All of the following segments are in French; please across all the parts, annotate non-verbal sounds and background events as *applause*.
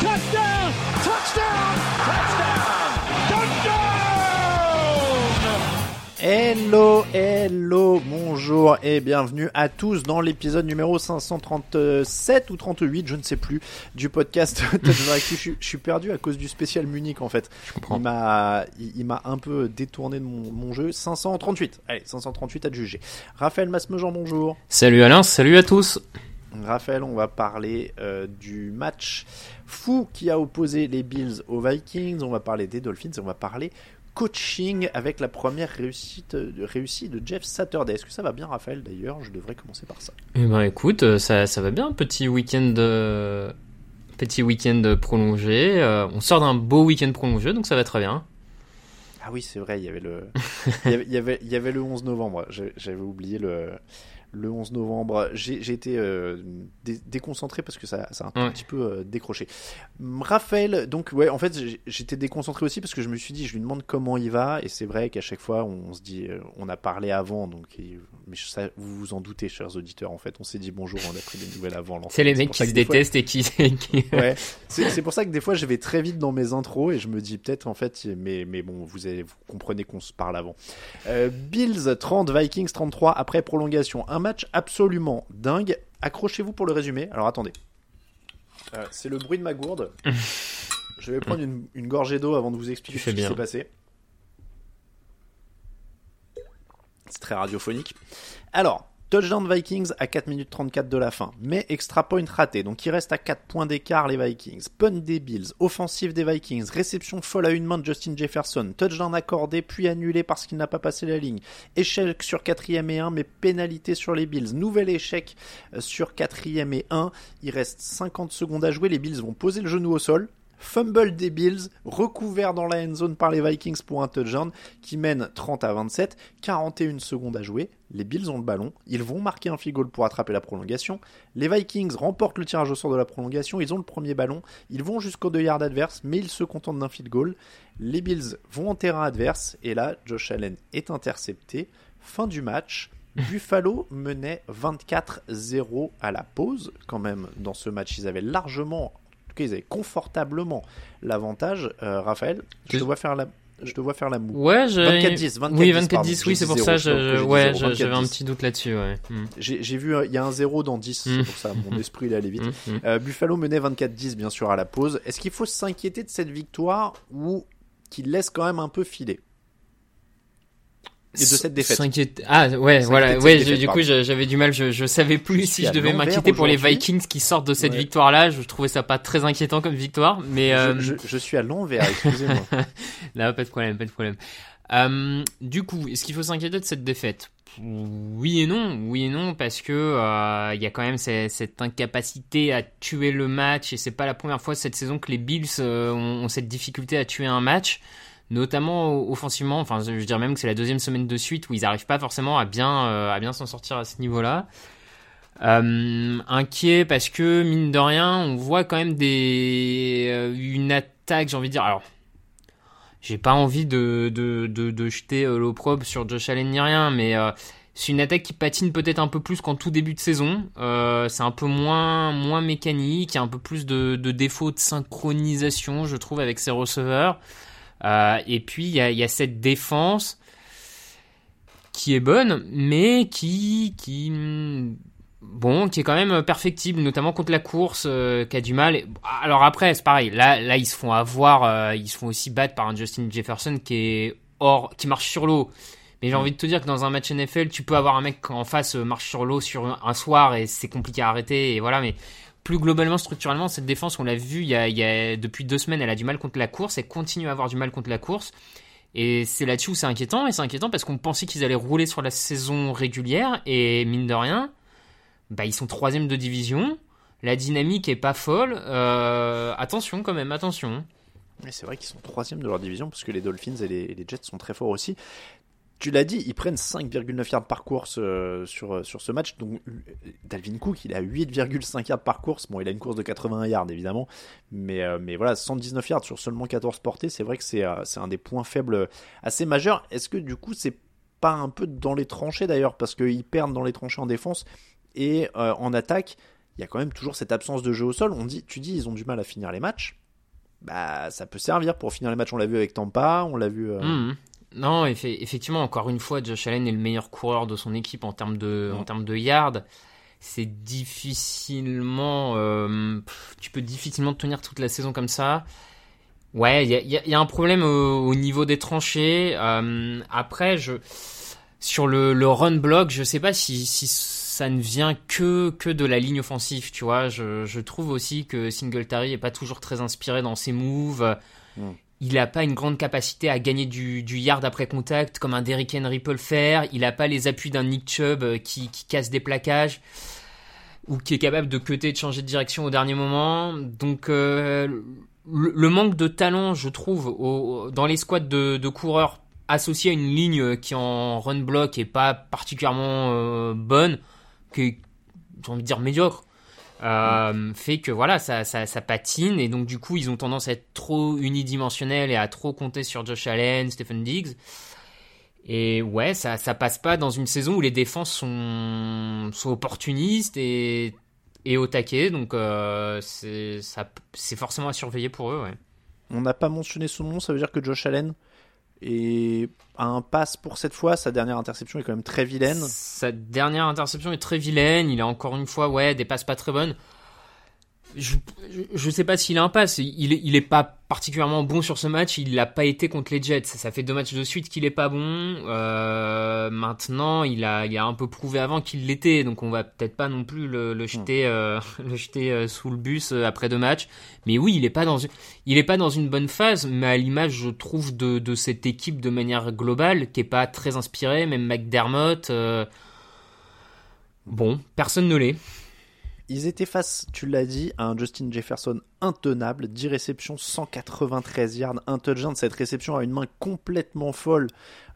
Touchdown. Touchdown. Touchdown. Touchdown. Hello, hello, bonjour et bienvenue à tous dans l'épisode numéro 537 ou 38, je ne sais plus, du podcast. *laughs* Je, suis- je suis perdu à cause du spécial Munich en fait. Il m'a, il, il m'a un peu détourné de mon, mon jeu. 538, allez, 538 à juger. Raphaël Masmejean, bonjour. Salut Alain, salut à tous. Raphaël, on va parler euh, du match fou qui a opposé les Bills aux Vikings. On va parler des Dolphins et on va parler coaching avec la première réussite de, réussie de Jeff Saturday. Est-ce que ça va bien, Raphaël D'ailleurs, je devrais commencer par ça. Eh ben écoute, euh, ça, ça va bien, petit week-end euh, petit week-end prolongé. Euh, on sort d'un beau week-end prolongé, donc ça va très bien. Ah oui, c'est vrai, il y avait le, *laughs* il y avait, il y avait, il y avait le 11 novembre. J'avais oublié le, le 11 novembre. J'ai été euh, dé- déconcentré parce que ça, ça a un Ouais. petit peu euh, décroché. Raphaël, donc ouais, en fait, j'étais déconcentré aussi parce que je me suis dit, je lui demande comment il va, et c'est vrai qu'à chaque fois, on se dit, euh, on a parlé avant, donc, il- mais ça, vous vous en doutez, chers auditeurs, en fait, on s'est dit bonjour, on a pris des nouvelles avant. l'enfant. C'est les mecs qui se des fois- détestent et qui... *laughs* Ouais, c'est c'est pour ça que des fois je vais très vite dans mes intros et je me dis peut-être en fait, mais, mais bon, vous, avez, vous comprenez qu'on se parle avant. Euh, Bills 30, Vikings 33 après prolongation. Un match absolument dingue. Accrochez-vous pour le résumé. Alors attendez. Euh, c'est le bruit de ma gourde. *laughs* Je vais prendre une, une gorgée d'eau avant de vous expliquer ce qui s'est passé. C'est très radiophonique. Alors, touchdown Vikings à 4 minutes 34 de la fin, mais extra point raté, donc il reste à 4 points d'écart les Vikings. Punt des Bills, offensive des Vikings, réception folle à une main de Justin Jefferson, touchdown accordé puis annulé parce qu'il n'a pas passé la ligne. Échec sur 4ème et 1, mais pénalité sur les Bills. Nouvel échec euh, sur 4ème et 1. Il reste 50 secondes à jouer, les Bills vont poser le genou au sol. Fumble des Bills, recouvert dans la end zone par les Vikings pour un touchdown qui mène 30 à 27, 41 secondes à jouer. Les Bills ont le ballon, ils vont marquer un field goal pour attraper la prolongation. Les Vikings remportent le tirage au sort de la prolongation, ils ont le premier ballon, ils vont jusqu'au 2 yards adverse, mais ils se contentent d'un field goal. Les Bills vont en terrain adverse, et là, Josh Allen est intercepté. Fin du match. *laughs* Buffalo menait 24-0 à la pause, quand même, dans ce match. Ils avaient largement, en tout cas, ils avaient confortablement l'avantage. Euh, Raphaël, je te vois faire la, je te vois faire la moue. Ouais, j'ai... 24-10, 24-10, Oui, pardon. 24-10, J'ai oui, c'est pour ça, je ouais, j'avais un 24-10. petit doute là-dessus, ouais. Hmm. J'ai vu, euh, il y a un 0 dans 10, Mm. c'est pour ça, mon esprit il est allé vite. Hmm, hmm. Euh, Buffalo menait 24-10 bien sûr à la pause. Est-ce qu'il faut s'inquiéter de cette victoire ou qu'il laisse quand même un peu filer? De cette défaite. S'inquiéter- Ah ouais, voilà, ouais, défaite, du coup j'avais du mal, je, je savais plus Je si je devais m'inquiéter pour les. Vikings qui sortent de cette Ouais. victoire-là. Je trouvais ça pas très inquiétant comme victoire, mais euh, je, suis à l'envers, excusez-moi. *laughs* Là, pas de problème, pas de problème. Euh, du coup, est-ce qu'il faut s'inquiéter de cette défaite? Oui et non, oui et non, parce que euh, il y a quand même cette, cette incapacité à tuer le match, et c'est pas la première fois cette saison que les Bills euh, ont, ont cette difficulté à tuer un match, notamment offensivement. Enfin, je dirais même que c'est la deuxième semaine de suite où ils n'arrivent pas forcément à bien, euh, bien s'en sortir à ce niveau-là. Euh, inquiet parce que mine de rien, on voit quand même des euh, une attaque, j'ai envie de dire. Alors, j'ai pas envie de, de, de, de jeter l'opprobre sur Josh Allen ni rien, mais c'est une attaque qui patine peut-être un peu plus qu'en tout début de saison. C'est un peu moins, moins mécanique, il y a un peu plus de défauts de synchronisation, je trouve, avec ses receveurs. Euh, et puis, il y a, il y a cette défense qui est bonne, mais qui, qui, bon, qui est quand même perfectible, notamment contre la course, euh, qui a du mal. Alors après, c'est pareil. Là, là, ils se font avoir, euh, ils se font aussi battre par un Justin Jefferson qui est hors, qui marche sur l'eau. Mais j'ai envie de te dire que dans un match NFL, tu peux avoir un mec en face marche sur l'eau sur un, un soir et c'est compliqué à arrêter. Et voilà, mais plus globalement, structurellement, cette défense, on l'a vu, il y, a, depuis deux semaines, elle a du mal contre la course, elle continue à avoir du mal contre la course. Et c'est là-dessus où c'est inquiétant, et c'est inquiétant parce qu'on pensait qu'ils allaient rouler sur la saison régulière, et mine de rien, bah, ils sont troisième de division, la dynamique est pas folle, euh, attention quand même, attention. C'est vrai qu'ils sont troisième de leur division parce que les Dolphins et les Jets sont très forts aussi. Tu l'as dit, ils prennent 5,9 yards par course euh, sur, sur ce match. Donc, euh, Dalvin Cook, il a 8,5 yards par course. Bon, il a une course de 81 yards, évidemment. Mais, euh, mais voilà, 119 yards sur seulement 14 portées. C'est vrai que c'est euh, un des points faibles assez majeurs. Est-ce que du coup, c'est pas un peu dans les tranchées d'ailleurs? Parce qu'ils perdent dans les tranchées en défense et euh, en attaque. Il y a quand même toujours cette absence de jeu au sol. On dit, tu dis, ils ont du mal à finir les matchs. Bah, ça peut servir pour finir les matchs. On l'a vu avec Tampa, on l'a vu. euh, Mhm. Non, effe- effectivement, encore une fois, Josh Allen est le meilleur coureur de son équipe en termes de, en termes de yards. C'est difficilement, euh, pff, tu peux difficilement tenir toute la saison comme ça. Ouais, il y a, il y a- il y a un problème au, au niveau des tranchées. Euh, après, je, sur le, le run block, je sais pas si, si ça ne vient que, que de la ligne offensive, tu vois. Je, je trouve aussi que Singletary est pas toujours très inspiré dans ses moves. Il n'a pas une grande capacité à gagner du, yard après contact comme un Derrick Henry peut le faire. Il n'a pas les appuis d'un Nick Chubb euh, qui, casse des plaquages ou qui est capable de cutter et de changer de direction au dernier moment. Donc euh, le, manque de talent, je trouve, dans les squads de, coureurs associés à une ligne qui en run block est pas particulièrement euh, bonne, qui est, j'ai envie de dire médiocre, euh, fait que voilà, ça, ça, patine et donc du coup ils ont tendance à être trop unidimensionnels et à trop compter sur Josh Allen, Stephen Diggs. Et ouais, ça, ça passe pas dans une saison où les défenses sont, opportunistes et, et au taquet, donc euh, c'est forcément à surveiller pour eux. Ouais. On n'a pas mentionné son nom, ça veut dire que Josh Allen est a un pass pour cette fois. Sa dernière interception est quand même très vilaine. Sa dernière interception est très vilaine. Il a encore une fois, ouais, des passes pas très bonnes. Je, je, je sais pas s'il a un pass. Il, il est pas particulièrement bon sur ce match. Il l'a pas été contre les Jets. Ça fait deux matchs de suite qu'il est pas bon. Euh, maintenant, il a, il a un peu prouvé avant qu'il l'était. Donc on va peut-être pas non plus le, le jeter, euh, *laughs* le jeter euh, sous le bus euh, après deux matchs. Mais oui, il est pas dans une, il est pas dans une bonne phase. Mais à l'image, je trouve de, de cette équipe de manière globale, qui est pas très inspirée. Même McDermott. euh, Bon, personne ne l'est. Ils étaient face, tu l'as dit, à un Justin Jefferson intenable, 10 réceptions, 193 yards, un touchdown. Cette réception a une main complètement folle,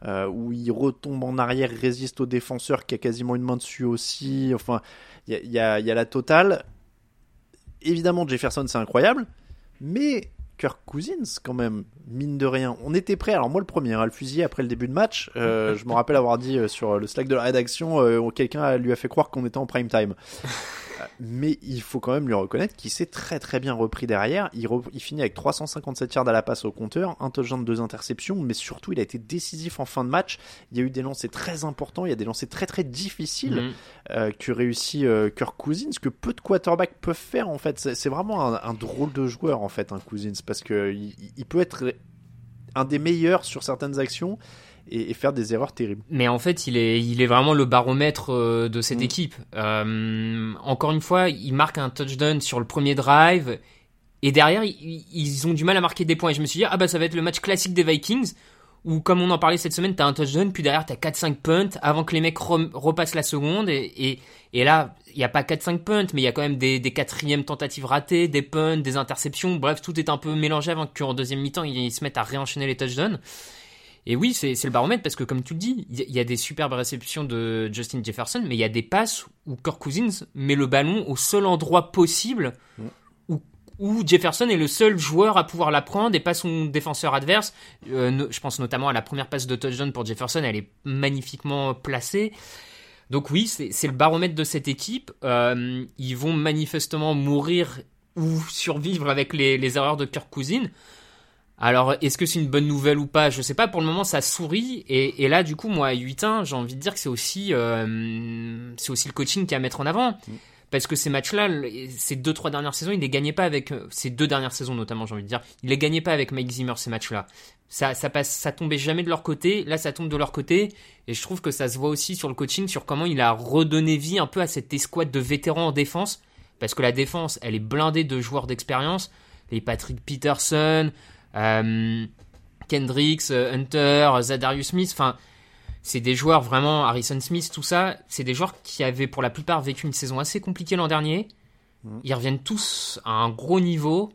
euh, où il retombe en arrière, résiste au défenseur qui a quasiment une main dessus aussi. Enfin, il y a, la totale. Évidemment, Jefferson, c'est incroyable, mais Kirk Cousins, quand même, mine de rien. On était prêt, alors moi le premier, hein, à le fusiller après le début de match. Euh, je me rappelle avoir dit euh, sur le Slack de la rédaction, euh, quelqu'un lui a fait croire qu'on était en prime time mais il faut quand même lui reconnaître qu'il s'est très très bien repris derrière. Il, re- il finit avec 357 yards à la passe au compteur, un touchdown, deux interceptions, mais surtout il a été décisif en fin de match. Il y a eu des lancers très importants, il y a des lancers très très difficiles Mhm. euh, que réussit euh, Kirk Cousins, que peu de quarterbacks peuvent faire en fait. C'est c'est vraiment un, un drôle de joueur en fait, un Cousins, parce que il, il peut être un des meilleurs sur certaines actions et, et faire des erreurs terribles. Mais en fait, il est, il est vraiment le baromètre euh, de cette Mm. équipe. Euh, encore une fois, il marque un touchdown sur le premier drive. Et derrière, ils, ils ont du mal à marquer des points. Et je me suis dit, ah bah ça va être le match classique des Vikings. Où, comme on en parlait cette semaine, t'as un touchdown, puis derrière t'as 4-5 punts avant que les mecs repassent la seconde. Et, et, et là, il n'y a pas 4-5 punts, mais il y a quand même des, des quatrièmes tentatives ratées, des punts, des interceptions. Bref, tout est un peu mélangé avant qu'en deuxième mi-temps, ils, ils se mettent à réenchaîner les touchdowns. Et oui, c'est le baromètre parce que, comme tu le dis, il y, a- des superbes réceptions de Justin Jefferson, mais il y a des passes où Kirk Cousins met le ballon au seul endroit possible où, où Jefferson est le seul joueur à pouvoir la prendre et pas son défenseur adverse. Euh, je pense notamment à la première passe de touchdown pour Jefferson, elle est magnifiquement placée. Donc oui, c'est le baromètre de cette équipe. Euh, ils vont manifestement mourir ou survivre avec les, les erreurs de Kirk Cousin. Alors, est-ce que c'est une bonne nouvelle ou pas? Je sais pas. Pour le moment, ça sourit. Et, et là, du coup, moi, à 8-1, j'ai envie de dire que c'est aussi, euh, c'est aussi le coaching qui a à mettre en avant. Mm. Parce que ces matchs-là, ces deux, trois dernières saisons, il les gagnait pas avec, euh, ces deux dernières saisons notamment, j'ai envie de dire, il les gagnait pas avec Mike Zimmer, ces matchs-là. Ça, ça passe, ça tombait jamais de leur côté. Là, ça tombe de leur côté. Et je trouve que ça se voit aussi sur le coaching, sur comment il a redonné vie un peu à cette escouade de vétérans en défense. Parce que la défense, elle est blindée de joueurs d'expérience. Les Patrick Peterson, Kendricks, euh, Hunter, Zadarius Smith, enfin, c'est des joueurs vraiment, Harrison Smith, tout ça, c'est des joueurs qui avaient pour la plupart vécu une saison assez compliquée l'an dernier. Mm. Ils reviennent tous à un gros niveau.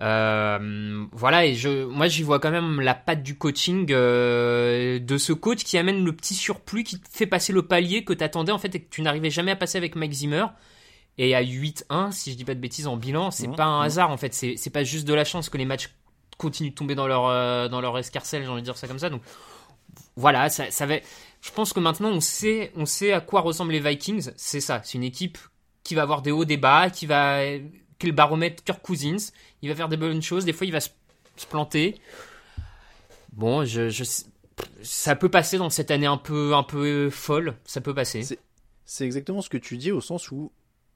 Euh, voilà, et je, moi j'y vois quand même la patte du coaching de ce coach qui amène le petit surplus qui te fait passer le palier que tu attendais en fait et que tu n'arrivais jamais à passer avec Mike Zimmer. Et à 8-1, si je dis pas de bêtises en bilan, c'est pas un hasard en fait, c'est pas juste de la chance que les matchs continuent de tomber dans leur, euh, dans leur escarcelle, j'ai envie de dire ça comme ça. Donc voilà, ça, va... je pense que maintenant on sait, on sait à quoi ressemblent les Vikings. C'est ça, c'est une équipe qui va avoir des hauts, des bas, qui va. Qui le baromètre Kirk Cousins. Il va faire des bonnes choses, des fois il va se, planter. Bon, ça peut passer dans cette année un peu, un peu folle, ça peut passer. C'est exactement ce que tu dis au sens où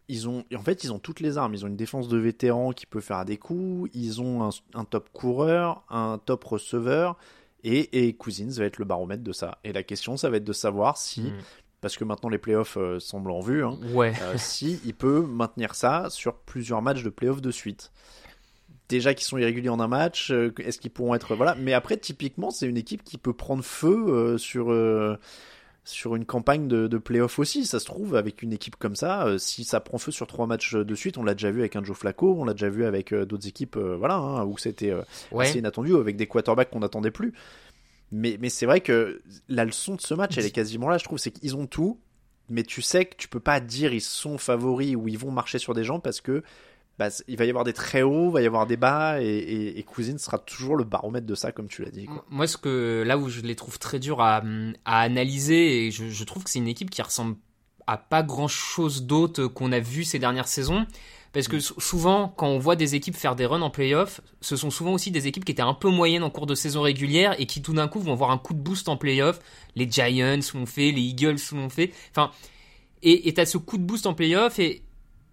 ils ont, en fait, ils ont toutes les armes. Ils ont une défense de vétérans qui peut faire des coups. Ils ont un, top coureur, un top receveur. Et, et, Cousins va être le baromètre de ça. Et la question, ça va être de savoir si, hmm. parce que maintenant les playoffs euh, semblent en vue, hein, ouais. Euh, *laughs* si il peut maintenir ça sur plusieurs matchs de playoffs de suite. Déjà qu'ils sont irréguliers en un match, euh, est-ce qu'ils pourront être voilà Mais après, typiquement, c'est une équipe qui peut prendre feu sur sur une campagne de, de playoff aussi. Ça se trouve, avec une équipe comme ça, euh, si ça prend feu sur trois matchs de suite, on l'a déjà vu avec un Joe Flacco, on l'a déjà vu avec euh, d'autres équipes, euh, voilà, hein, où c'était assez inattendu, avec des quarterbacks qu'on n'attendait plus. Mais, mais c'est vrai que la leçon de ce match, elle est quasiment là, je trouve, c'est qu'ils ont tout, mais tu sais que tu peux pas dire ils sont favoris ou ils vont marcher sur des gens parce que bah, il va y avoir des très hauts, il va y avoir des bas, et, et, Cousine sera toujours le baromètre de ça, comme tu l'as dit. Moi, ce que, là où je les trouve très durs à, à analyser, et je, trouve que c'est une équipe qui ressemble à pas grand chose d'autre qu'on a vu ces dernières saisons. Parce que mm. souvent, quand on voit des équipes faire des runs en playoff, ce sont souvent aussi des équipes qui étaient un peu moyennes en cours de saison régulière et qui tout d'un coup vont avoir un coup de boost en playoff. Les Giants l'ont fait, les Eagles l'ont fait. Enfin, et tu as ce coup de boost en playoff et,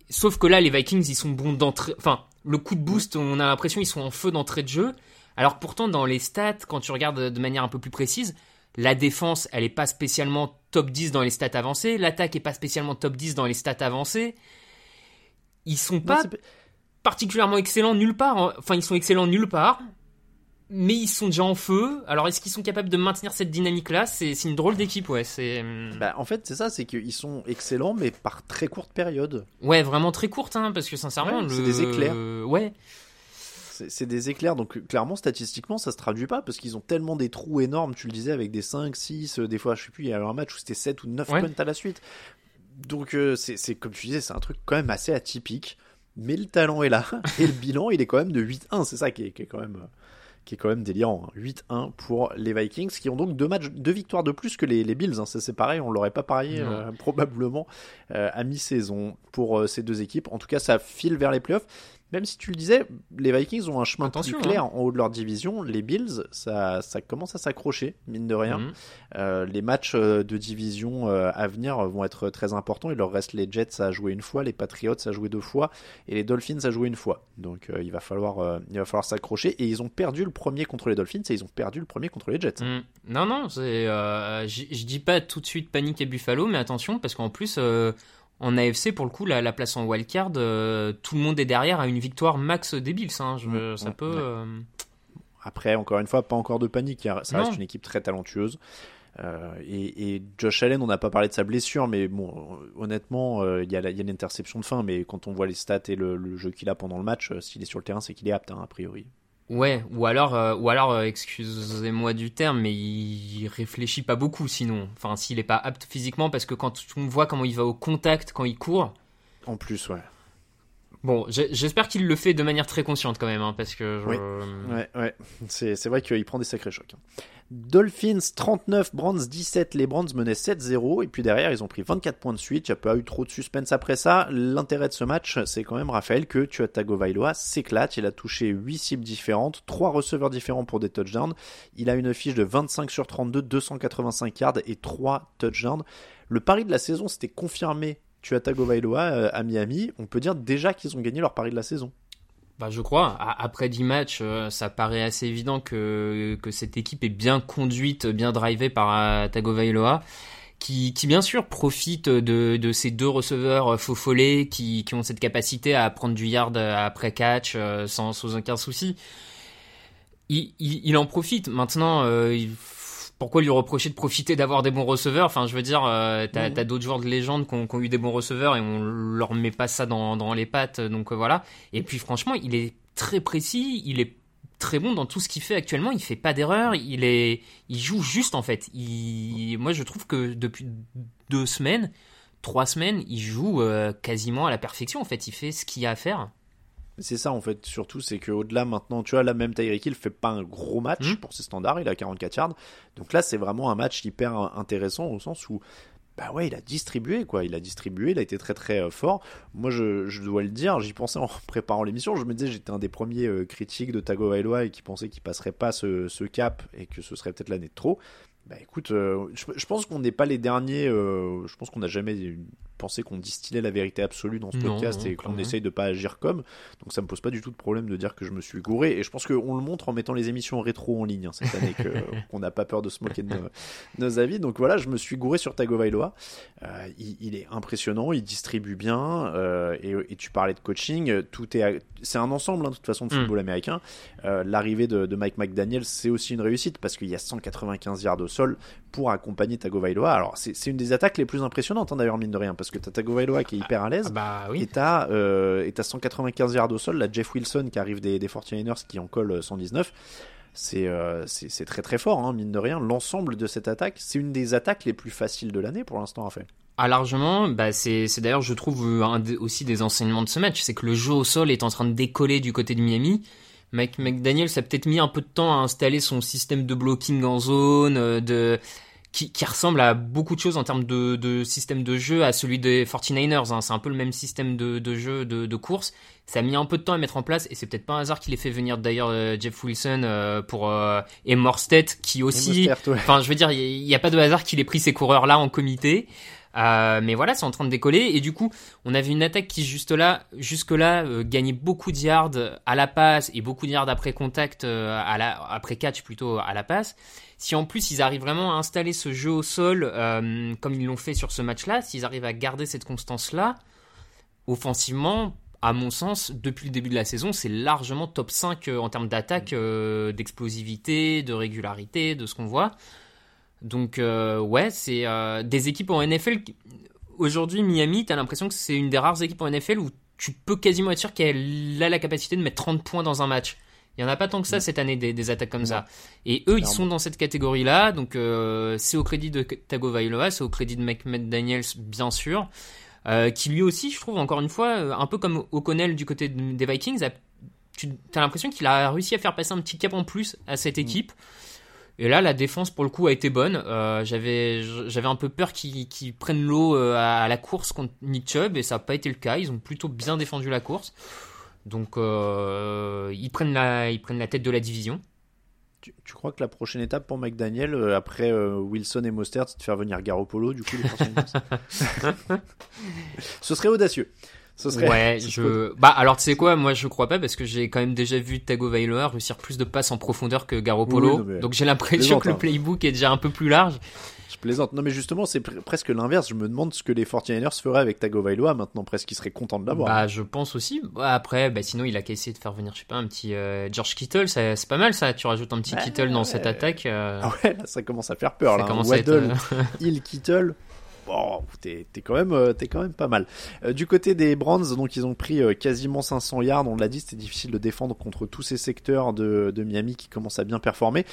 Sauf que là, les Vikings, ils sont bons d'entrée. Enfin, le coup de boost, on a l'impression ils sont en feu d'entrée de jeu. Alors pourtant, dans les stats, quand tu regardes de manière un peu plus précise, la défense, elle est pas spécialement top 10 dans les stats avancées. L'attaque est pas spécialement top 10 dans les stats avancées. Ils sont pas particulièrement excellents nulle part. Enfin, ils sont excellents nulle part mais ils sont déjà en feu. Alors, est-ce qu'ils sont capables de maintenir cette dynamique-là? C'est, une drôle d'équipe, ouais. C'est... Hum. Bah, en fait, c'est ça, c'est qu'ils sont excellents, mais par très courte période. Ouais, vraiment très courte, hein, parce que sincèrement, c'est des éclairs. Ouais. C'est, des éclairs, donc clairement, statistiquement, ça se traduit pas, parce qu'ils ont tellement des trous énormes, tu le disais, avec des 5, 6, euh, des fois, je sais plus, il y a eu un match où c'était 7 ou 9 points à la suite. Donc, euh, c'est, c'est comme tu disais, c'est un truc quand même assez atypique, mais le talent est là, *laughs* et le bilan, il est quand même de 8-1, c'est ça qui est, qui est quand même qui est quand même délirant. 8-1 hein. pour les Vikings, qui ont donc deux, matchs, deux victoires de plus que les, Bills. Hein. Ça c'est pareil, on l'aurait pas parié euh, *laughs* probablement euh, à mi-saison pour euh, ces deux équipes. En tout cas, ça file vers les playoffs même si tu le disais, les Vikings ont un chemin Attention, plus clair hein. en haut de leur division. Les Bills, ça, ça commence à s'accrocher, mine de rien. Mhm. Euh, les matchs euh, de division euh, à venir vont être très importants. Il leur reste les Jets à jouer une fois, les Patriots à jouer deux fois et les Dolphins à jouer une fois. Donc il va falloir, il va falloir s'accrocher. Et ils ont perdu le premier contre les Dolphins et ils ont perdu le premier contre les Jets. Mhm. Non, non, je dis pas tout de suite panique et Buffalo, mais attention parce qu'en plus en AFC, pour le coup, la, place en wildcard, euh, tout le monde est derrière à une victoire max des Bills. Hein. Je, ça peut. Euh, Après, encore une fois, pas encore de panique. Ça reste une équipe très talentueuse. Euh, et, Josh Allen, on n'a pas parlé de sa blessure, mais bon, honnêtement, il y a, l'interception de fin. Mais quand on voit les stats et le, jeu qu'il a pendant le match, s'il est sur le terrain, c'est qu'il est apte, hein, a priori. Ouais, ou alors, euh, ou alors, euh, excusez-moi du terme, mais il réfléchit pas beaucoup sinon. Enfin, s'il est pas apte physiquement, parce que quand on voit comment il va au contact quand il court. En plus, ouais. Bon, j'espère qu'il le fait de manière très consciente quand même, hein, parce que. Ouais, ouais. C'est vrai qu'il prend des sacrés chocs. Hein. Dolphins 39, Brands 17. Les Brands menaient 7-0 et puis derrière ils ont pris 24 points de suite. Il n'y a pas eu trop de suspense après ça. L'intérêt de ce match, c'est quand même Raphaël que Tua Tagovailoa s'éclate. Il a touché 8 cibles différentes, 3 receveurs différents pour des touchdowns. Il a une fiche de 25 sur 32, 285 yards et 3 touchdowns. Le pari de la saison, c'était confirmé Tua Tagovailoa euh, à Miami. On peut dire déjà qu'ils ont gagné leur pari de la saison. Bah, je crois. Après 10 matchs, euh, ça paraît assez évident que, que cette équipe est bien conduite, bien drivée par euh, Tagovailoa. Qui, qui bien sûr profite de, de ces deux receveurs faux follets qui, qui ont cette capacité à prendre du yard après catch sans, aucun souci. Il, il, en profite. Maintenant, pourquoi lui reprocher de profiter d'avoir des bons receveurs? Enfin, je veux dire, euh, t'as as, d'autres joueurs de légende qui ont, eu des bons receveurs et on leur met pas ça dans, dans les pattes. Donc euh, voilà. Et puis franchement, il est très précis. Il est très bon dans tout ce qu'il fait actuellement. Il fait pas d'erreur. Il est, il joue juste en fait. Moi, je trouve que depuis deux semaines, trois semaines, il joue euh, quasiment à la perfection. En fait, il fait ce qu'il y a à faire. C'est ça en fait, surtout c'est qu'au-delà maintenant, tu vois, là même Tyreek Hill fait pas un gros match mmh. pour ses standards, il a 44 yards. Donc là c'est vraiment un match hyper intéressant au sens où bah ouais, il a distribué quoi, il a distribué, il a été très très euh, fort. Moi je, dois le dire, j'y pensais en *laughs* préparant l'émission, je me disais j'étais un des premiers euh, critiques de Tagovailoa et qui pensait qu'il passerait pas ce, ce, cap et que ce serait peut-être l'année de trop. Bah écoute, euh, je, pense qu'on n'est pas les derniers. Euh, je pense qu'on n'a jamais pensé qu'on distillait la vérité absolue dans ce podcast et qu'on essaye de pas agir comme. Donc ça me pose pas du tout de problème de dire que je me suis gouré. Et je pense qu'on le montre en mettant les émissions rétro en ligne hein, cette année, *laughs* qu'on n'a pas peur de se moquer de nos, avis. Donc voilà, je me suis gouré sur Tagovailoa. Euh, il, il, est impressionnant, il distribue bien. Euh, et, tu parlais de coaching, tout est, c'est un ensemble hein, de toute façon de mm. football américain. L'arrivée de, de, Mike McDaniel, c'est aussi une réussite parce qu'il y a 195 yards au sol pour accompagner Tagovailoa. Alors, c'est une des attaques les plus impressionnantes, hein, d'ailleurs, mine de rien, parce que t'as Tagovailoa qui est hyper à l'aise, ah bah, oui. et t'as euh, 195 yards au sol, la Jeff Wilson qui arrive des, des 49ers qui en colle 119. Euh, c'est très très fort, hein, mine de rien. L'ensemble de cette attaque, c'est une des attaques les plus faciles de l'année pour l'instant, en fait. Ah, largement, bah c'est d'ailleurs, je trouve, un aussi des enseignements de ce match, c'est que le jeu au sol est en train de décoller du côté de Miami. Mike McDaniel ça a peut-être mis un peu de temps à installer son système de blocking en zone, euh, de qui, qui, ressemble à beaucoup de choses en termes de, de système de jeu à celui des 49ers. Hein. C'est un peu le même système de, de jeu de, de, course. Ça a mis un peu de temps à mettre en place et c'est peut-être pas un hasard qu'il ait fait venir d'ailleurs euh, Jeff Wilson euh, pour et Morstead qui aussi. Enfin, je veux dire, il n'y a, pas de hasard qu'il ait pris ces coureurs là en comité. Euh, mais voilà, c'est en train de décoller. Et du coup, on avait une attaque qui juste là, jusque là, euh, gagnait beaucoup de yards à la passe et beaucoup de yards après contact, euh, après catch plutôt à la passe. Si en plus ils arrivent vraiment à installer ce jeu au sol comme ils l'ont fait sur ce match-là, s'ils arrivent à garder cette constance-là, offensivement, à mon sens, depuis le début de la saison, c'est largement top 5 en termes d'attaque, d'explosivité, de régularité, de ce qu'on voit. Donc euh, ouais, c'est euh, des équipes en NFL. Aujourd'hui, Miami, t'as l'impression que c'est une des rares équipes en NFL où tu peux quasiment être sûr qu'elle a la capacité de mettre 30 points dans un match. Il n'y en a pas tant que ça mm. cette année des, attaques comme ça. Et eux, ils sont dans cette catégorie-là. Donc euh, c'est au crédit de Tagovailoa, c'est au crédit de McMahon Daniels, bien sûr. qui lui aussi, je trouve, encore une fois, un peu comme O'Connell du côté des Vikings, tu as l'impression qu'il a réussi à faire passer un petit cap en plus à cette mm. équipe. Et là, la défense, pour le coup, a été bonne. Euh, j'avais, j'avais un peu peur qu'ils, prennent l'eau euh, à la course contre Nick Chubb, et ça n'a pas été le cas. Ils ont plutôt bien défendu la course. Donc, euh, ils, prennent la, ils prennent la tête de la division. Tu, crois que la prochaine étape pour McDaniel, après Wilson et Mostert, c'est de faire venir Garoppolo, du coup, les *laughs* Ce serait audacieux. Ouais, *laughs* je. Bah alors tu sais quoi, moi je crois pas parce que j'ai quand même déjà vu Tagovailoa réussir plus de passes en profondeur que Garoppolo. donc j'ai l'impression que le hein. playbook est déjà un peu plus large. Je plaisante. Non mais justement c'est presque l'inverse. Je me demande ce que les 49ers feraient avec Tagovailoa maintenant. Presque ils seraient contents de l'avoir. Bah je pense aussi. Bah, après, bah, sinon il a qu'à essayer de faire venir je sais pas un petit euh, George Kittle. C'est pas mal ça. Tu rajoutes un petit Kittle dans cette attaque. Euh. Ah ouais, là, ça commence à faire peur là. Hein. Waddle, *laughs* il Kittle bon, t'es quand même, euh, quand même pas mal. Euh, du côté des Brands, donc ils ont pris euh, quasiment 500 yards. On l'a dit, c'était difficile de défendre contre tous ces secteurs de, Miami qui commencent à bien performer.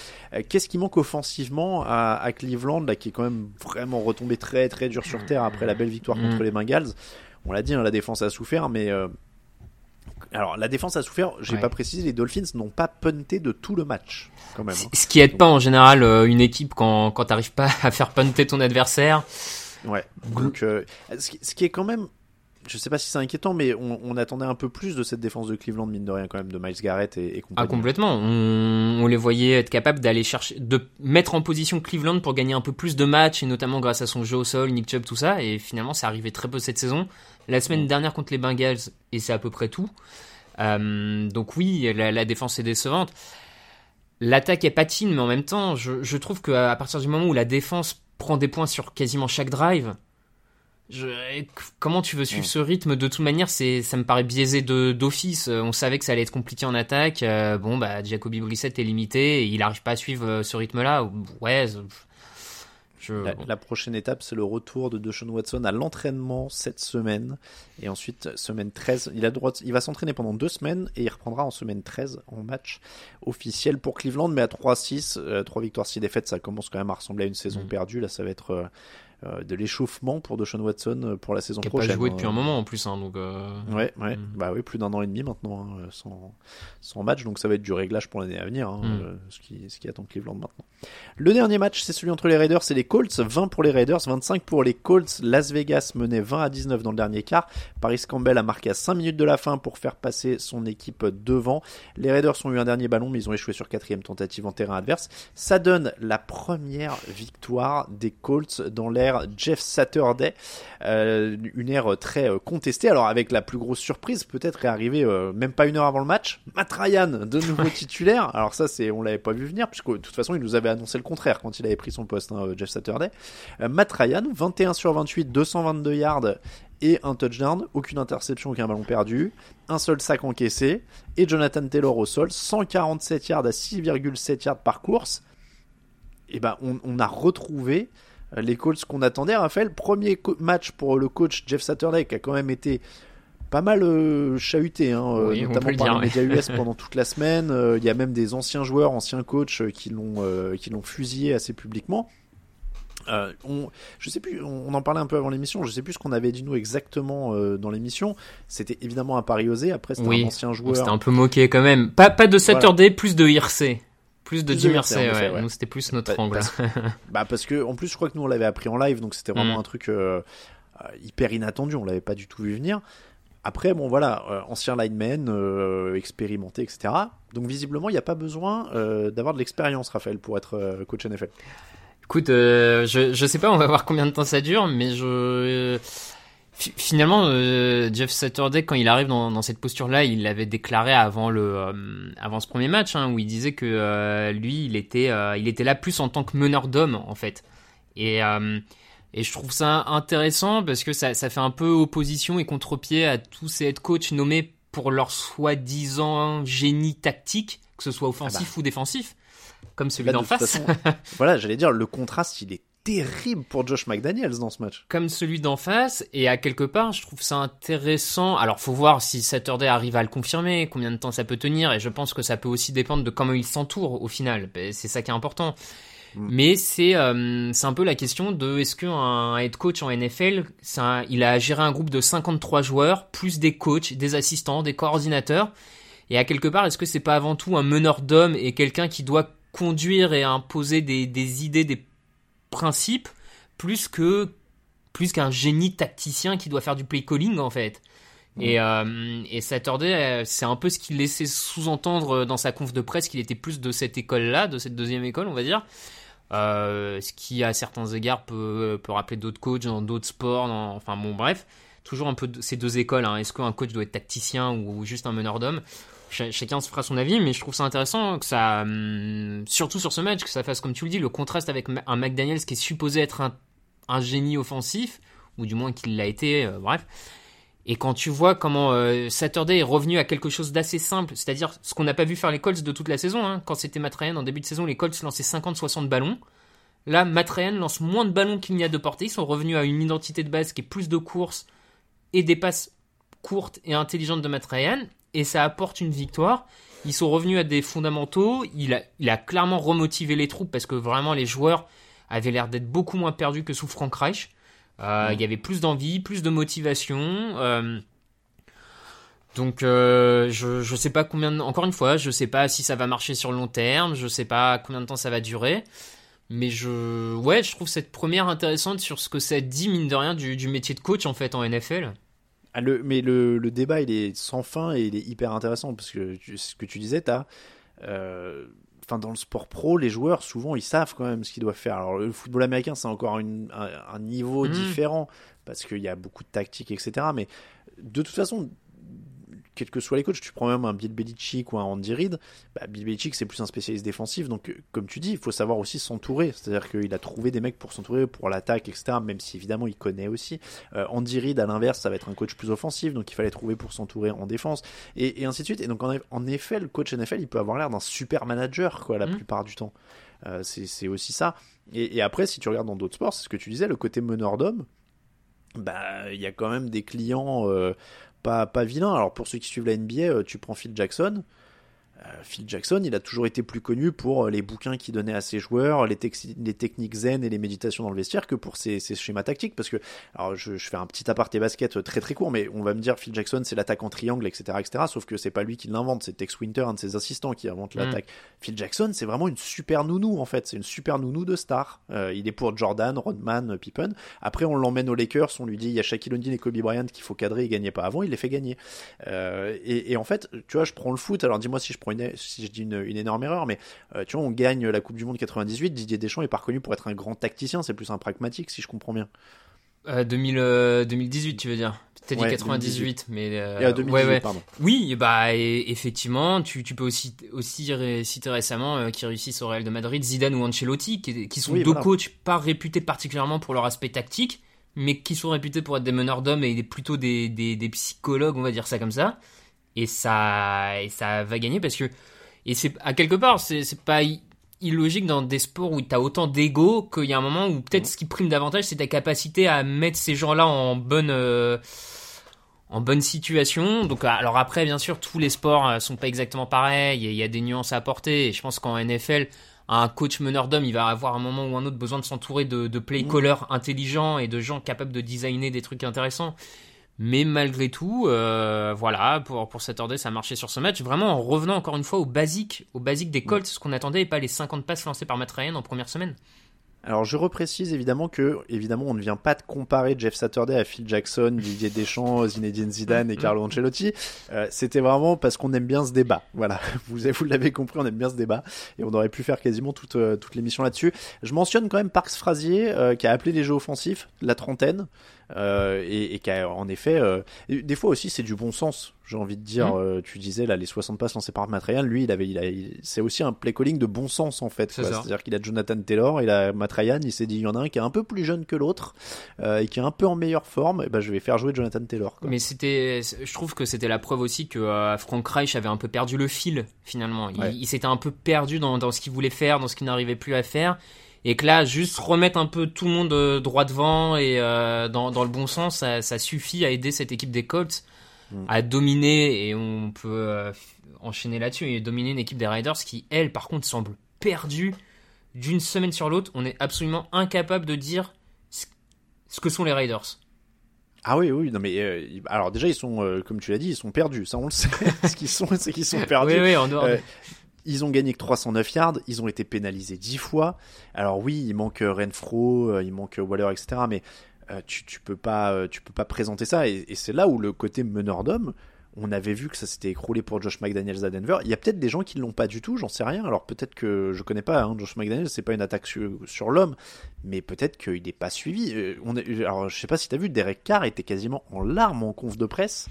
Qu'est-ce qui manque offensivement à, Cleveland, là, qui est quand même vraiment retombé très très dur sur terre après la belle victoire contre mm. les Bengals? On l'a dit, hein, la défense a souffert, mais Alors la défense a souffert, j'ai Ouais. pas précisé, les Dolphins n'ont pas punté de tout le match quand même. hein. Ce qui aide pas en général euh, une équipe quand, quand t'arrives pas à faire punter ton adversaire. Ouais. Donc euh, ce, qui, est quand même, je sais pas si c'est inquiétant, mais on, on attendait un peu plus de cette défense de Cleveland mine de rien quand même de Miles Garrett et, et Ah, complètement. On, on les voyait être capables d'aller chercher, de mettre en position Cleveland pour gagner un peu plus de matchs, et notamment grâce à son jeu au sol, Nick Chubb, tout ça. Et finalement, c'est arrivé très peu cette saison. La semaine dernière contre les Bengals, et c'est à peu près tout. Euh, donc oui, la, la défense est décevante. L'attaque est patine, mais en même temps, je, je trouve qu'à partir du moment où la défense prend des points sur quasiment chaque drive, je, comment tu veux suivre Mm. ce rythme? De toute manière, c'est, ça me paraît biaisé de, d'office. Euh, On savait que ça allait être compliqué en attaque. Euh, bon, bah, Jacoby Brissett est limité et il n'arrive pas à suivre euh, ce rythme-là. Ouais, je, La, prochaine étape, c'est le retour de Deshaun Watson à l'entraînement cette semaine. Et ensuite, semaine 13, il, a droit de- il va s'entraîner pendant deux semaines et il reprendra en semaine 13 en match officiel pour Cleveland. Mais à 3-6, euh, 3 victoires, 6 défaites, ça commence quand même à ressembler à une saison Mm. perdue. Là, ça va être euh, euh, de l'échauffement pour Deshaun Watson euh, pour la saison qui n'a prochaine. pas joué hein. depuis un moment en plus. Hein, donc, euh, Ouais, ouais. Mm. Bah oui, plus d'un an et demi maintenant hein, sans, sans match, donc ça va être du réglage pour l'année à venir, hein, Mm. euh, ce, qui, ce qui attend Cleveland maintenant. Le dernier match, c'est celui entre les Raiders et les Colts, 20 pour les Raiders, 25 pour les Colts. Las Vegas menait 20 à 19 dans le dernier quart. Paris Campbell a marqué à 5 minutes de la fin pour faire passer son équipe devant. Les Raiders ont eu un dernier ballon, mais ils ont échoué sur quatrième tentative en terrain adverse. Ça donne la première victoire des Colts dans l'ère Jeff Saturday. Euh, une ère très euh, contestée. Alors avec la plus grosse surprise, peut-être est arrivé euh, même pas une heure avant le match, Matt Ryan de nouveau *laughs* titulaire. Alors ça, c'est on l'avait pas vu venir puisque de toute façon il nous avait annoncé le contraire quand il avait pris son poste, hein, Jeff Saturday. Matt Ryan, 21 sur 28, 222 yards et un touchdown, aucune interception, aucun ballon perdu, un seul sac encaissé et Jonathan Taylor au sol, 147 yards à 6,7 yards par course. Et ben on, on a retrouvé les Colts qu'on attendait. Raphaël, premier match pour le coach Jeff Saturday qui a quand même été pas mal euh, chahuté, hein, euh, Oui, notamment le par dire, les ouais. médias US *laughs* pendant toute la semaine. Euh, Il y a même des anciens joueurs, anciens coachs euh, qui l'ont euh, qui l'ont fusillé assez publiquement. Euh, on, je sais plus, on, en parlait un peu avant l'émission. Je sais plus ce qu'on avait dit nous exactement euh, dans l'émission. C'était évidemment un pari osé. Après, c'était Oui. un ancien joueur. s'était un peu moqué quand même. Pas, pas de Saturday, plus de Hircé. Plus de Jim effet, ouais. ouais. Nous, c'était plus notre Bah, angle. parce- *laughs* Bah parce que en plus je crois que nous on l'avait appris en live donc c'était vraiment Mm. un truc euh, hyper inattendu, on l'avait pas du tout vu venir. Après bon voilà, euh, ancien lineman, euh, expérimenté etc. Donc visiblement il n'y a pas besoin d'avoir de l'expérience Raphaël pour être coach NFL. Écoute, je, je sais pas, on va voir combien de temps ça dure, mais je. Fi- Finalement, euh, Jeff Saturday, quand il arrive dans, dans cette posture-là, il l'avait déclaré avant le, euh, avant ce premier match, hein, où il disait que euh, lui, il était, il était là plus en tant que meneur d'hommes, en fait. Et, et je trouve ça intéressant parce que ça, ça fait un peu opposition et contre-pied à tous ces head coachs nommés pour leur soi-disant génie tactique, que ce soit offensif ou défensif, comme celui de d'en face. façon, voilà, j'allais dire le contraste il est terrible pour Josh McDaniels dans ce match. comme celui d'en face et à quelque part je trouve ça intéressant alors faut voir si Saturday arrive à le confirmer combien de temps ça peut tenir et je pense que ça peut aussi dépendre de comment il s'entoure au final Ben, c'est ça qui est important Mm. mais c'est euh, c'est un peu la question de est-ce qu'un head coach en NFL il a géré un groupe de 53 joueurs plus des coachs des assistants des coordinateurs et à quelque part est-ce que c'est pas avant tout un meneur d'hommes et quelqu'un qui doit conduire et imposer des, des idées des principes plus que plus qu'un génie tacticien qui doit faire du play calling en fait. Et, euh, et Saturday, euh, c'est un peu ce qu'il laissait sous-entendre dans sa conf de presse qu'il était plus de cette école-là, de cette deuxième école, on va dire. Euh, ce qui, à certains égards, peut, peut rappeler d'autres coachs dans d'autres sports. dans- enfin bon, bref, toujours un peu de, ces deux écoles. hein. Est-ce qu'un coach doit être tacticien ou juste un meneur d'hommes? Ch- Chacun se fera son avis, mais je trouve ça intéressant que ça, hum, surtout sur ce match, que ça fasse, comme tu le dis, le contraste avec un McDaniels qui est supposé être un, un génie offensif, ou du moins qu'il l'a été, euh, bref. Et quand tu vois comment euh, Saturday est revenu à quelque chose d'assez simple, c'est-à-dire ce qu'on n'a pas vu faire les Colts de toute la saison, hein. quand c'était Matt Ryan en début de saison, les Colts lançaient 50-60 ballons. Là, Matt Ryan lance moins de ballons qu'il n'y a de portée. Ils sont revenus à une identité de base qui est plus de courses et des passes courtes et intelligentes de Matt Ryan. Et ça apporte une victoire. Ils sont revenus à des fondamentaux. Il a, il a clairement remotivé les troupes parce que vraiment les joueurs avaient l'air d'être beaucoup moins perdus que sous Frank Reich. Euh, Il y avait plus d'envie, plus de motivation. Euh, Donc euh, je je sais pas combien de- encore une fois je sais pas si ça va marcher sur le long terme je sais pas combien de temps ça va durer mais je ouais je trouve cette première intéressante sur ce que ça dit mine de rien du, du métier de coach en fait en NFL Ah, le, mais le, le débat, il est sans fin et il est hyper intéressant parce que tu- ce que tu disais, t'as, euh, enfin, dans le sport pro, les joueurs, souvent, ils savent quand même ce qu'ils doivent faire. Alors, le football américain, c'est encore une- un, un niveau Mhm. différent parce qu'il y a beaucoup de tactique, etc. Mais de toute façon, quels que soient les coachs, tu prends même un Bill Belichick ou un Andy Reid, bah, Bill Belichick c'est plus un spécialiste défensif, donc euh, comme tu dis, il faut savoir aussi s'entourer, c'est-à-dire qu'il a trouvé des mecs pour s'entourer, pour l'attaque, etc., même si évidemment il connaît aussi. Euh, Andy Reid à l'inverse, ça va être un coach plus offensif, donc il fallait trouver pour s'entourer en défense, et, et ainsi de suite. Et donc en, eff- en effet, le coach NFL, il peut avoir l'air d'un super manager, quoi, la Mhm. plupart du temps. Euh, c'est c'est aussi ça. Et, et après, si tu regardes dans d'autres sports, c'est ce que tu disais, le côté meneur d'homme, bah, il y a quand même des clients euh, pas, pas vilains. Alors pour ceux qui suivent la NBA, euh, tu prends Phil Jackson. Euh, Phil Jackson, il a toujours été plus connu pour euh, les bouquins qu'il donnait à ses joueurs, les, techniques zen et les méditations dans le vestiaire que pour ses, ses schémas tactiques. Parce que, alors je, je fais un petit aparté basket très très court, mais on va me dire Phil Jackson c'est l'attaque en triangle, etc., etc. Sauf que c'est pas lui qui l'invente, c'est Tex Winter, un de ses assistants, qui invente l'attaque. Phil Jackson, c'est vraiment une super nounou en fait, c'est une super nounou de star. Euh, il est pour Jordan, Rodman, Pippen. Après, on l'emmène aux Lakers, on lui dit il y a Shaquille O'Neal et Kobe Bryant qu'il faut cadrer, il gagnait pas avant, il les fait gagner. Euh, et, et en fait, tu vois, je prends le foot. Alors dis-moi si je prends une, si je dis une, une énorme erreur, mais euh, tu vois, on gagne la Coupe du Monde 98. Didier Deschamps est pas reconnu pour être un grand tacticien, c'est plus un pragmatique, si je comprends bien. Euh, 2000, euh, 2018 tu veux dire T'as dit Ouais, 98 mais euh, Et à 2018, ouais, ouais. pardon. Oui, bah et- effectivement, tu, tu peux aussi citer récemment euh, qui réussissent au Real de Madrid, Zidane ou Ancelotti, qui, qui sont Oui, deux voilà. coachs pas réputés particulièrement pour leur aspect tactique, mais qui sont réputés pour être des meneurs d'hommes et plutôt des, des, des psychologues, on va dire ça comme ça. Et ça ça va gagner parce que et c'est à quelque part c'est pas illogique dans des sports où tu as autant d'ego qu'il y a un moment où peut-être ce qui prime davantage c'est ta capacité à mettre ces gens-là en bonne euh, en bonne situation. Donc, alors après, bien sûr, tous les sports euh, sont pas exactement pareils. Il y a- des nuances à apporter. Et je pense qu'en NFL, un coach meneur d'hommes, il va avoir un moment ou un autre besoin de s'entourer de, de play callers intelligents et de gens capables de designer des trucs intéressants. Mais malgré tout, euh, voilà, pour, pour s'attarder, ça a marché sur ce match. Vraiment en revenant encore une fois au basique, au basique des Colts, ce qu'on attendait, et pas les 50 passes lancées par Matt Ryan en première semaine. Alors je reprécise évidemment que évidemment on ne vient pas de comparer Jeff Saturday à Phil Jackson, Didier Deschamps, *laughs* Zinedine Zidane et Carlo Ancelotti. Euh, C'était vraiment parce qu'on aime bien ce débat. Voilà, *laughs* vous, vous l'avez compris, on aime bien ce débat et on aurait pu faire quasiment toute, euh, toute l'émission là-dessus. Je mentionne quand même Parks Frasier euh, qui a appelé les jeux offensifs la trentaine euh, et, et qui a en effet euh, des fois aussi c'est du bon sens. J'ai envie de dire, Mhm. euh, tu disais là les 60 passes lancées par Matt Ryan, lui il avait, il a, il- c'est aussi un play calling de bon sens en fait. C'est quoi. ça. C'est-à-dire qu'il a Jonathan Taylor, il a Matt Ryan, il s'est dit il y en a un qui est un peu plus jeune que l'autre euh, et qui est un peu en meilleure forme, et ben je vais faire jouer Jonathan Taylor. Quoi. Mais c'était, je trouve que c'était la preuve aussi que euh, Frank Reich avait un peu perdu le fil finalement. Il, Ouais. il s'était un peu perdu dans, dans ce qu'il voulait faire, dans ce qu'il n'arrivait plus à faire. Et que là, juste remettre un peu tout le monde euh, droit devant et euh, dans, dans le bon sens, ça, ça suffit à aider cette équipe des Colts Mm. à dominer. Et on peut euh, enchaîner là-dessus et dominer une équipe des Raiders qui, elle, par contre, semble perdue d'une semaine sur l'autre. On est absolument incapable de dire ce- que sont les Raiders. Ah oui, oui, non mais euh, alors déjà ils sont, euh, comme tu l'as dit, ils sont perdus. Ça on le sait. *laughs* ce qu'ils sont, c'est qu'ils sont perdus. Oui, oui, en dehors. de- Euh, Ils ont gagné que 309 yards, ils ont été pénalisés 10 fois. Alors oui, il manque euh, Renfro, euh, il manque euh, Waller, etc. Mais tu, tu peux pas, tu peux pas présenter ça. Et, c'est là où le côté meneur d'homme, on avait vu que ça s'était écroulé pour Josh McDaniels à Denver. Il y a peut-être des gens qui l'ont pas du tout, j'en sais rien. Alors peut-être que je connais pas hein, Josh McDaniels, c'est pas une attaque sur, l'homme, mais peut-être qu'il n'est pas suivi. On alors je sais pas si t'as vu, Derek Carr était quasiment en larmes en conf de presse.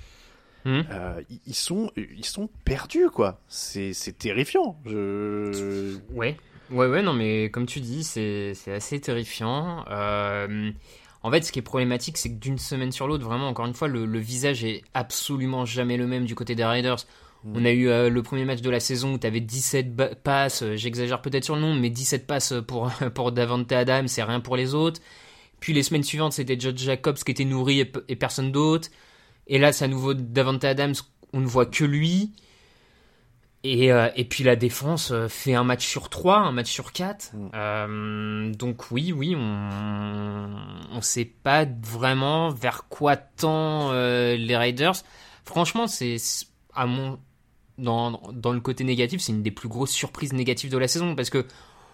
Hmm. Euh, ils- sont, ils sont perdus quoi. C'est, c'est terrifiant. Je... Ouais, ouais, ouais, non, mais comme tu dis, c'est c'est assez terrifiant. Euh, en fait, ce qui est problématique, c'est que d'une semaine sur l'autre, vraiment, encore une fois, le, le visage est absolument jamais le même du côté des Raiders. On a eu euh, le premier match de la saison où tu avais 17 ba- passes, j'exagère peut-être sur le nombre, mais 17 passes pour, *laughs* pour Davante Adams, c'est rien pour les autres. Puis les semaines suivantes, c'était Judge Jacobs qui était nourri et personne d'autre. Et là, c'est à nouveau Davante Adams, on ne voit que lui. Et, euh, et puis la défense euh, fait un match sur trois, un match sur quatre. Mm. Euh, donc oui, oui, on on sait pas vraiment vers quoi tend euh, les Raiders. franchement, c'est à mon dans, dans le côté négatif, c'est une des plus grosses surprises négatives de la saison parce que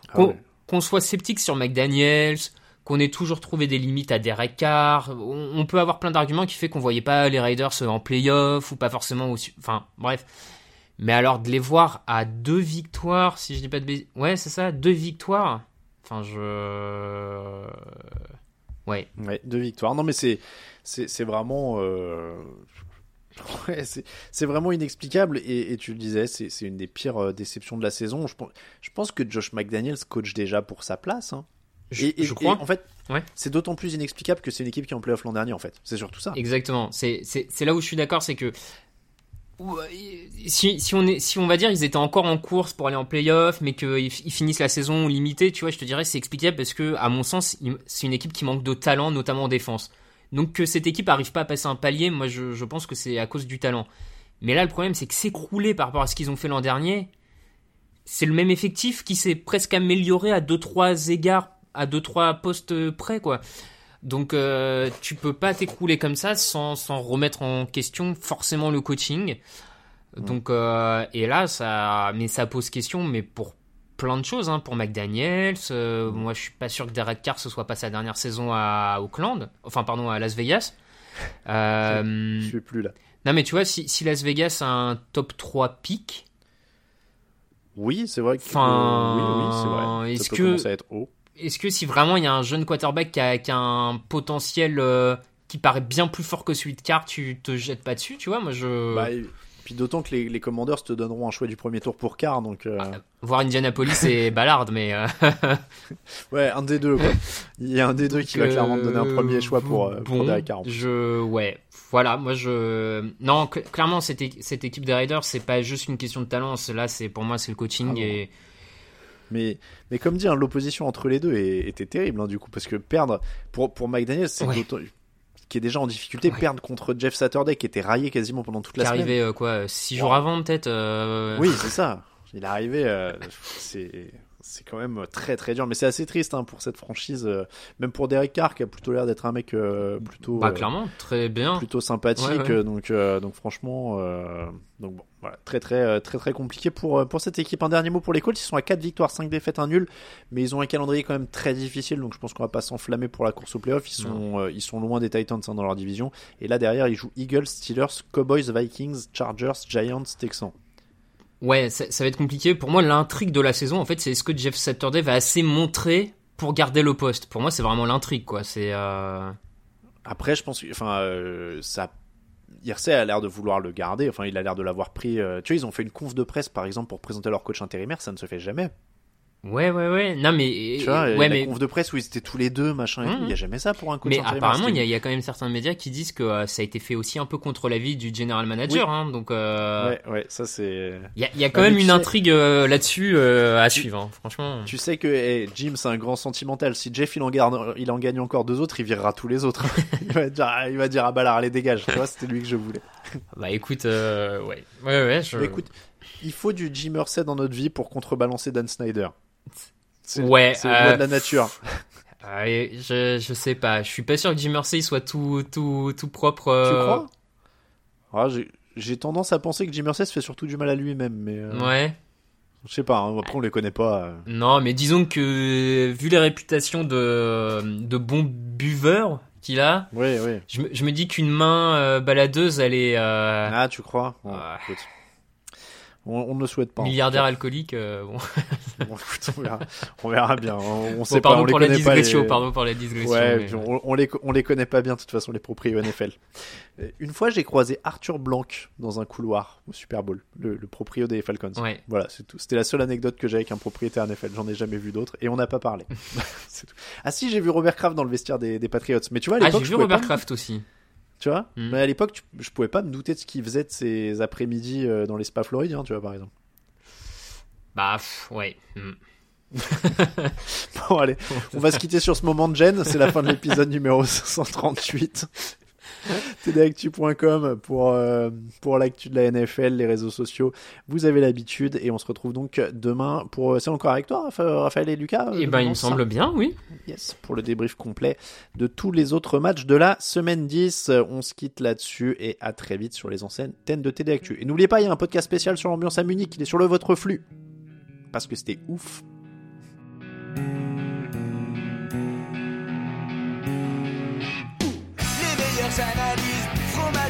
Ah qu'on ouais. qu'on soit sceptique sur McDaniels, qu'on ait toujours trouvé des limites à Derek Carr, on, peut avoir plein d'arguments qui fait qu'on voyait pas les Raiders en playoff ou pas forcément au, enfin bref. Mais alors de les voir à deux victoires, si je dis pas de bêtises, ouais c'est ça, deux victoires. Enfin je, ouais. Ouais, deux victoires. Non, mais c'est c'est vraiment euh, *laughs* ouais, c'est vraiment inexplicable et, tu le disais, c'est une des pires euh, déceptions de la saison. Je pense je pense que Josh McDaniels coach déjà pour sa place. Hein. Je, Et, je crois. et en fait, Ouais. c'est d'autant plus inexplicable que c'est une équipe qui est en playoff l'an dernier en fait. C'est surtout ça. Exactement. C'est là où je suis d'accord, c'est que Ouais, si, si on est si on va dire ils étaient encore en course pour aller en playoff mais qu'ils ils finissent la saison limitée tu vois je te dirais c'est explicable parce que à mon sens c'est une équipe qui manque de talent notamment en défense donc que cette équipe arrive pas à passer un palier moi je, je pense que c'est à cause du talent mais là le problème c'est que s'écrouler par rapport à ce qu'ils ont fait l'an dernier c'est le même effectif qui s'est presque amélioré à deux trois égards à deux trois postes près quoi donc euh, tu peux pas t'écrouler comme ça sans, sans remettre en question forcément le coaching. Donc euh, et là ça mais ça pose question mais pour plein de choses hein, pour McDaniels, euh, moi je suis pas sûr que Derek Carr ce soit pas sa dernière saison à Auckland, enfin pardon à Las Vegas. *laughs* Je suis plus là. non mais tu vois si, si Las Vegas a un top 3 pick, Oui, c'est vrai que Enfin, oui, oui, c'est vrai. est-ce Ça peut que- commencer à être haut. Est-ce que si vraiment il y a un jeune quarterback qui a, qui a un potentiel euh, qui paraît bien plus fort que celui de Carr, tu te jettes pas dessus, tu vois Moi je Bah, et puis d'autant que les, les Commanders te donneront un choix du premier tour pour quart, donc euh, voir Indianapolis et *laughs* Ballard, mais euh, *laughs* ouais, un des deux. Quoi. Il y a un des deux qui va clairement te donner un premier choix pour, euh, pour bon, Derek Carr. Je, ouais, voilà, moi je, non, cl- clairement cette, équipe des Raiders, c'est pas juste une question de talent, là, c'est pour moi c'est le coaching Ah et Mais, mais comme dit, hein, l'opposition entre les deux est- était terrible, hein, du coup, parce que perdre pour, pour McDaniel, c'est Ouais. d'autant- qui est déjà en difficulté, Ouais. perdre contre Jeff Saturday, qui était raillé quasiment pendant toute qui la semaine. arrivait euh, quoi, six jours Wow. avant peut-être. euh, Oui, c'est ça. Il est arrivé. euh, c'est c'est quand même très très dur, mais c'est assez triste hein, pour cette franchise, euh, même pour Derek Carr qui a plutôt l'air d'être un mec euh, plutôt Bah euh, clairement, très bien. plutôt sympathique. Ouais, ouais. euh, Donc euh, donc franchement, euh, donc bon, voilà, très très euh, très très compliqué pour euh, pour cette équipe. Un dernier mot pour les Colts. Ils sont à 4 victoires, 5 défaites, un nul, mais ils ont un calendrier quand même très difficile. Donc je pense qu'on va pas s'enflammer pour la course au playoff. Ils sont euh, ils sont loin des Titans hein, dans leur division. Et là derrière, ils jouent Eagles, Steelers, Cowboys, Vikings, Chargers, Giants, Texans. Ouais, ça, va être compliqué. Pour moi, l'intrigue de la saison, en fait, c'est est-ce que Jeff Saturday va assez montrer pour garder le poste? Pour moi, c'est vraiment l'intrigue, quoi. C'est euh... Après, je pense que, enfin, euh, ça. Irsay a l'air de vouloir le garder. Enfin, il a l'air de l'avoir pris. euh, Tu vois, ils ont fait une conf de presse, par exemple, pour présenter leur coach intérimaire. Ça ne se fait jamais. Ouais, ouais, ouais. Non, mais Tu vois, ouais, la mais conf de presse où ils étaient tous les deux, machin et tout. Il y a jamais ça pour un coach Mais apparemment, il y, a- y quand même certains médias qui disent que euh, ça a été fait aussi un peu contre l'avis du general manager. Oui. Hein, donc, euh, Ouais, ouais, ça c'est. il y, a, il y a quand Bah, même tu une sais- intrigue euh, là-dessus euh, à Tu- suivre. hein, franchement. Tu sais que eh, Jim, c'est un grand sentimental. Si Jeff il en, garde, il en gagne encore deux autres, il virera tous les autres. *laughs* il, va dire, ah, il va dire à Ballard, allez dégage. Tu vois, c'était lui que je voulais. *laughs* Bah écoute, euh, ouais, ouais, ouais. Je... Écoute, il faut du Jim Irsay dans notre vie pour contrebalancer Dan Snyder. Ouais, c'est euh, de la nature. *laughs* Ouais, je, je sais pas. Je suis pas sûr que Jim Irsay soit tout, tout, tout propre. euh, Tu crois? Ah, j'ai- tendance à penser que Jim Irsay se fait surtout du mal à lui-même, mais euh, Ouais. je sais pas. hein, après, on les connaît pas. euh. Non, mais disons que vu les réputations de, de bon buveur qu'il a, Oui, oui. je me, je me dis qu'une main euh, baladeuse, elle est euh, Ah, tu crois? Bon. On, on ne le souhaite pas. milliardaire alcoolique. euh, bon. *laughs* Bon, écoute, on, verra, on verra bien. On, pas. pardon On les pour la pas. digression, les- pardon pour la digression. Ouais, mais- puis on, les, on les connaît pas bien de toute façon les proprios NFL. Euh, Une fois, j'ai croisé Arthur Blanc dans un couloir au Super Bowl, le, le proprio des Falcons. Ouais. Voilà, c'est tout. C'était la seule anecdote que j'ai avec un propriétaire NFL. J'en ai jamais vu d'autres et on n'a pas parlé. *laughs* C'est tout. Ah si, j'ai vu Robert Kraft dans le vestiaire des, des Patriots. Mais tu vois, à Ah, l'époque, j'ai je vu Robert Kraft aussi. Tu vois, Mm. mais à l'époque, tu- je pouvais pas me douter de ce qu'il faisait de ses après-midi euh, dans les spas floridiens, tu vois, par exemple. Bah, pff, ouais. hmm. *laughs* Bon, allez, on va se quitter sur ce moment de gêne. C'est la fin de l'épisode *laughs* numéro 538. *laughs* tdactu.com pour, euh, pour l'actu de la NFL, les réseaux sociaux. Vous avez l'habitude et on se retrouve donc demain pour. euh, C'est encore avec toi, Raphaël et Lucas Eh euh, ben, il me ça semble bien, oui. Yes, pour le débrief complet de tous les autres matchs de la semaine 10. Euh, On se quitte là-dessus et à très vite sur les enseignes de TD Actu. Et n'oubliez pas, il y a un podcast spécial sur l'ambiance à Munich, il est sur le votre flux. Parce que c'était ouf.